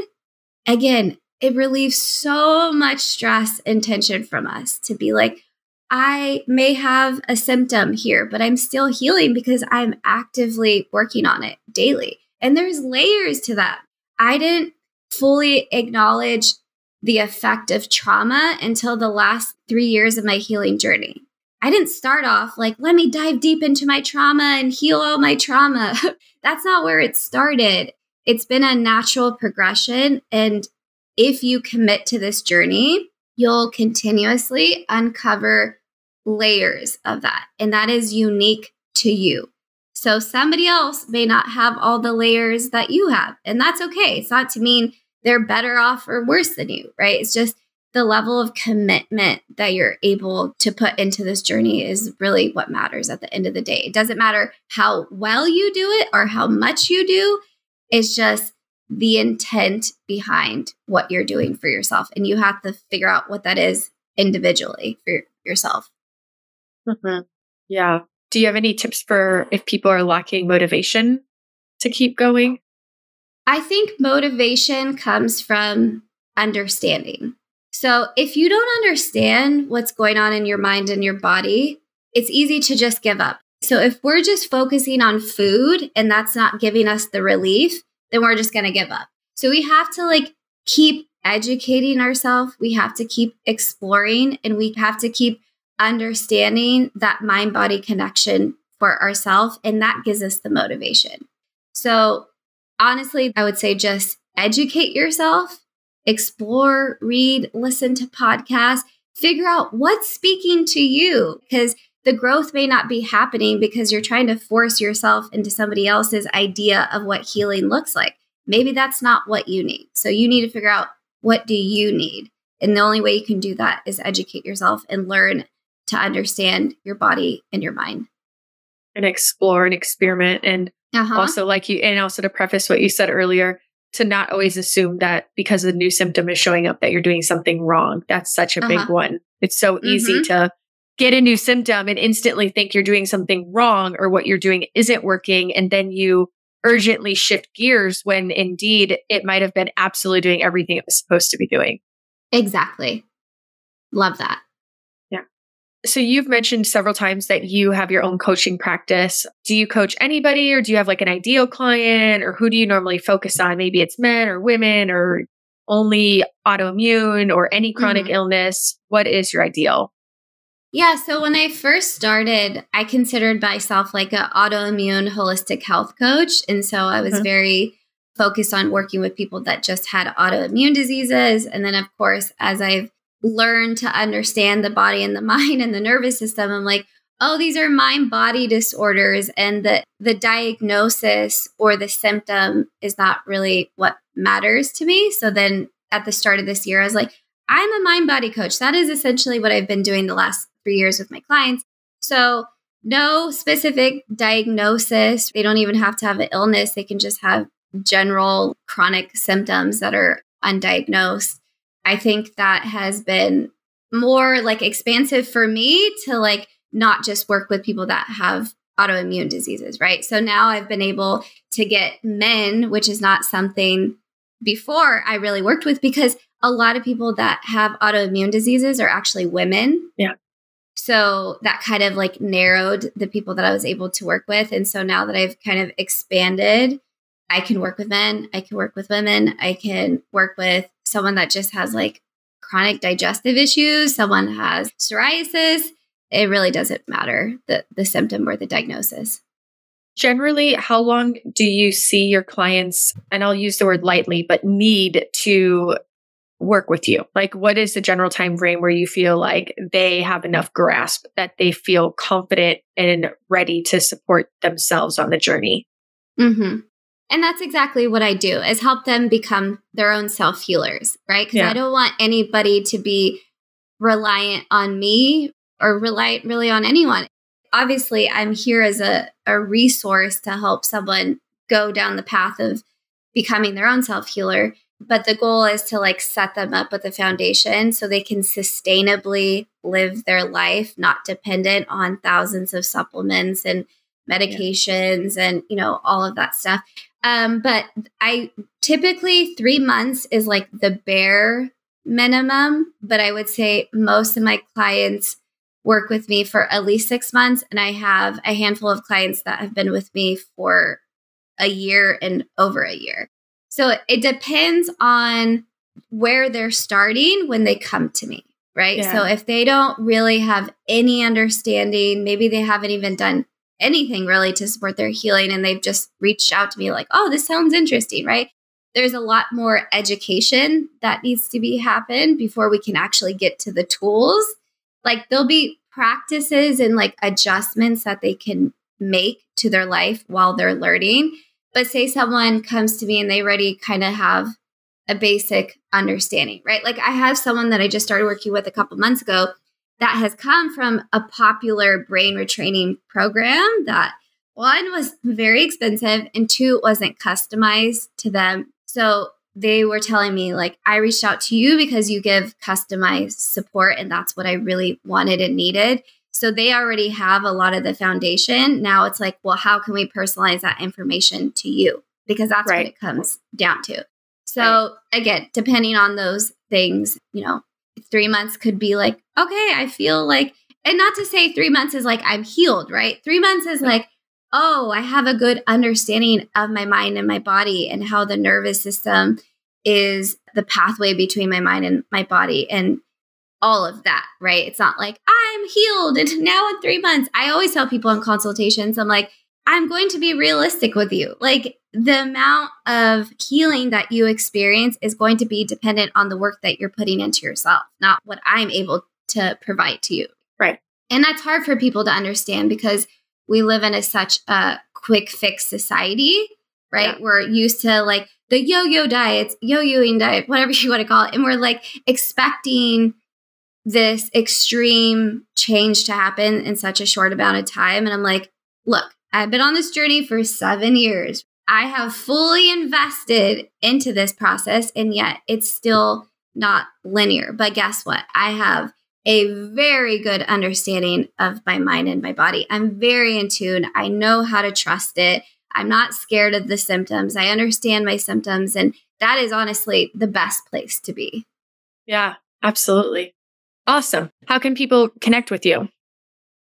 again, it relieves so much stress and tension from us to be like, I may have a symptom here, but I'm still healing because I'm actively working on it daily. And there's layers to that. I didn't fully acknowledge the effect of trauma until the last three years of my healing journey. I didn't start off like, let me dive deep into my trauma and heal all my trauma. That's not where it started. It's been a natural progression. And if you commit to this journey, you'll continuously uncover layers of that. And that is unique to you. So somebody else may not have all the layers that you have, and that's okay. It's not to mean they're better off or worse than you, right? It's just the level of commitment that you're able to put into this journey is really what matters at the end of the day. It doesn't matter how well you do it or how much you do, it's just the intent behind what you're doing for yourself. And you have to figure out what that is individually for yourself. Mm-hmm. Yeah. Do you have any tips for if people are lacking motivation to keep going? I think motivation comes from understanding. So if you don't understand what's going on in your mind and your body, it's easy to just give up. So if we're just focusing on food and that's not giving us the relief, then we're just going to give up. So we have to like keep educating ourselves. We have to keep exploring and we have to keep understanding that mind body connection for ourselves. And that gives us the motivation. So, honestly, I would say just educate yourself, explore, read, listen to podcasts, figure out what's speaking to you because the growth may not be happening because you're trying to force yourself into somebody else's idea of what healing looks like. Maybe that's not what you need. So you need to figure out what do you need? And the only way you can do that is educate yourself and learn to understand your body and your mind and explore and experiment and uh-huh. also like you and also to preface what you said earlier to not always assume that because a new symptom is showing up that you're doing something wrong that's such a uh-huh. big one it's so easy mm-hmm. to get a new symptom and instantly think you're doing something wrong or what you're doing isn't working and then you urgently shift gears when indeed it might have been absolutely doing everything it was supposed to be doing exactly love that Yeah. so you've mentioned several times that you have your own coaching practice. Do you coach anybody or do you have like an ideal client or who do you normally focus on? Maybe it's men or women or only autoimmune or any chronic mm-hmm. illness. What is your ideal? Yeah, so when I first started, I considered myself like an autoimmune holistic health coach. And so I was mm-hmm. very focused on working with people that just had autoimmune diseases. And then, of course, as I've learned to understand the body and the mind and the nervous system, I'm like, oh, these are mind body disorders. And the, the diagnosis or the symptom is not really what matters to me. So then at the start of this year, I was like, I'm a mind body coach. That is essentially what I've been doing the last years with my clients. So, no specific diagnosis. They don't even have to have an illness, they can just have general chronic symptoms that are undiagnosed. I think that has been more like expansive for me to like not just work with people that have autoimmune diseases, right? So now I've been able to get men, which is not something before I really worked with because a lot of people that have autoimmune diseases are actually women. Yeah. So that kind of like narrowed the people that I was able to work with. And so now that I've kind of expanded, I can work with men, I can work with women, I can work with someone that just has like chronic digestive issues, someone has psoriasis. It really doesn't matter the, the symptom or the diagnosis. Generally, how long do you see your clients, and I'll use the word lightly, but need to work with you? Like, what is the general time frame where you feel like they have enough grasp that they feel confident and ready to support themselves on the journey? Mm-hmm. And that's exactly what I do is help them become their own self healers, right? Because yeah. I don't want anybody to be reliant on me or rely really on anyone obviously I'm here as a, a resource to help someone go down the path of becoming their own self healer. But the goal is to like set them up with a foundation so they can sustainably live their life, not dependent on thousands of supplements and medications yeah. and, you know, all of that stuff. Um, but I typically three months is like the bare minimum, but I would say most of my clients work with me for at least six months. And I have a handful of clients that have been with me for a year and over a year. So it depends on where they're starting when they come to me, right? Yeah. So if they don't really have any understanding, maybe they haven't even done anything really to support their healing and they've just reached out to me like, oh, this sounds interesting, right? There's a lot more education that needs to be happen before we can actually get to the tools like there'll be practices and like adjustments that they can make to their life while they're learning. But say someone comes to me and they already kind of have a basic understanding, right? Like I have someone that I just started working with a couple months ago that has come from a popular brain retraining program that one was very expensive and two wasn't customized to them. So they were telling me like i reached out to you because you give customized support and that's what i really wanted and needed so they already have a lot of the foundation. Now it's like well how can we personalize that information to you? Because that's right. what it comes down to. So right. again depending on those things you know three months could be like okay i feel like and not to say three months is like i'm healed right? Three months is like oh, I have a good understanding of my mind and my body and how the nervous system is the pathway between my mind and my body. And all of that, right? It's not like I'm healed and now in three months. I always tell people in consultations, I'm like, I'm going to be realistic with you. Like the amount of healing that you experience is going to be dependent on the work that you're putting into yourself, not what I'm able to provide to you. Right. And that's hard for people to understand because we live in a such a quick fix society, right? Yeah. We're used to like the yo-yo diets, yo-yoing diet, whatever you want to call it, and we're like expecting this extreme change to happen in such a short amount of time. And I'm like, look, I've been on this journey for seven years. I have fully invested into this process, and yet it's still not linear. But guess what? I have a very good understanding of my mind and my body. I'm very in tune. I know how to trust it. I'm not scared of the symptoms. I understand my symptoms. And that is honestly the best place to be. Yeah, absolutely. Awesome. How can people connect with you?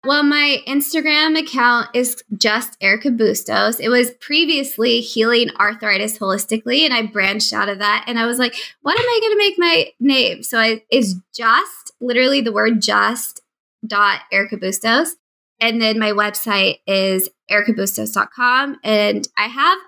Well, my Instagram account is just Erika Bustos. It was previously healing arthritis holistically, and I branched out of that. And I was like, what am I going to make my name? So I, it's just literally the word just dot Erika Bustos. And then my website is erikabustos.com. And I have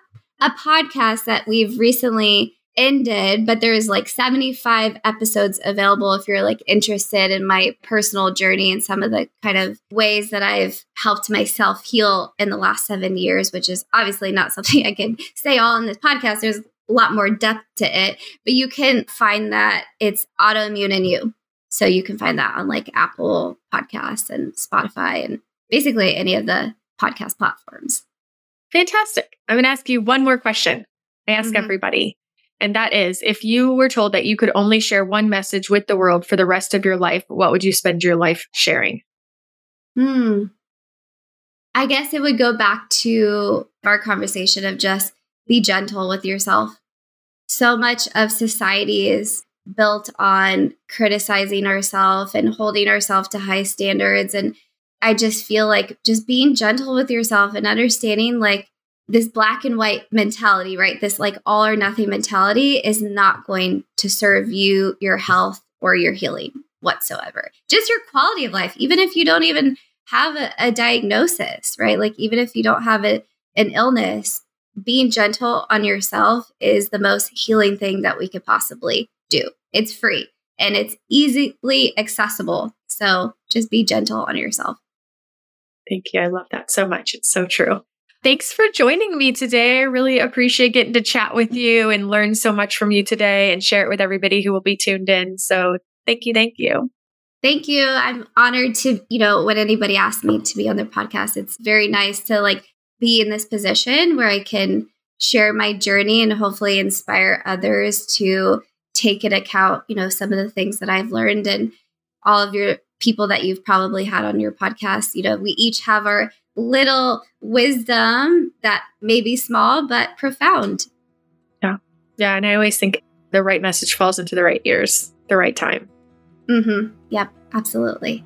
a podcast that we've recently ended, but there's like 75 episodes available if you're like interested in my personal journey and some of the kind of ways that I've helped myself heal in the last seven years, which is obviously not something I can say all in this podcast. There's a lot more depth to it, but you can find that it's autoimmune in you. So you can find that on like Apple Podcasts and Spotify and basically any of the podcast platforms. Fantastic. I'm going to ask you one more question. I ask mm-hmm. everybody. And that is if you were told that you could only share one message with the world for the rest of your life, what would you spend your life sharing? Hmm. I guess it would go back to our conversation of just be gentle with yourself. So much of society is built on criticizing ourselves and holding ourselves to high standards. And I just feel like just being gentle with yourself and understanding like this black and white mentality, right? This like all or nothing mentality is not going to serve you, your health, or your healing whatsoever. Just your quality of life, even if you don't even have a, a diagnosis, right? Like, even if you don't have a, an illness, being gentle on yourself is the most healing thing that we could possibly do. It's free and it's easily accessible. So just be gentle on yourself. Thank you. I love that so much. It's so true. Thanks for joining me today. I really appreciate getting to chat with you and learn so much from you today and share it with everybody who will be tuned in. So thank you. Thank you. Thank you. I'm honored to, you know, when anybody asks me to be on their podcast, it's very nice to like be in this position where I can share my journey and hopefully inspire others to take into account, you know, some of the things that I've learned and all of your people that you've probably had on your podcast. You know, we each have our little wisdom that may be small but profound. Yeah. Yeah. And I always think the right message falls into the right ears, the right time. Mm-hmm. Yep, absolutely.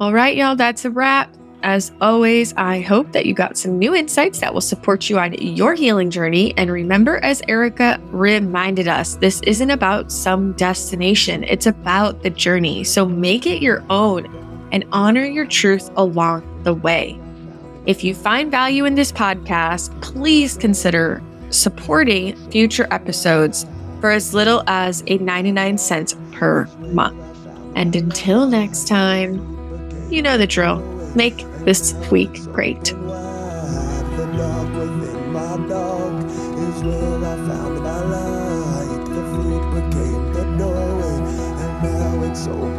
All right, y'all, that's a wrap. As always, I hope that you got some new insights that will support you on your healing journey. And remember, as Erika reminded us, this isn't about some destination, it's about the journey. So make it your own and honor your truth along the way. If you find value in this podcast, please consider supporting future episodes for as little as a 99 cents per month. And until next time, you know the drill. Make this week. Great. fruitful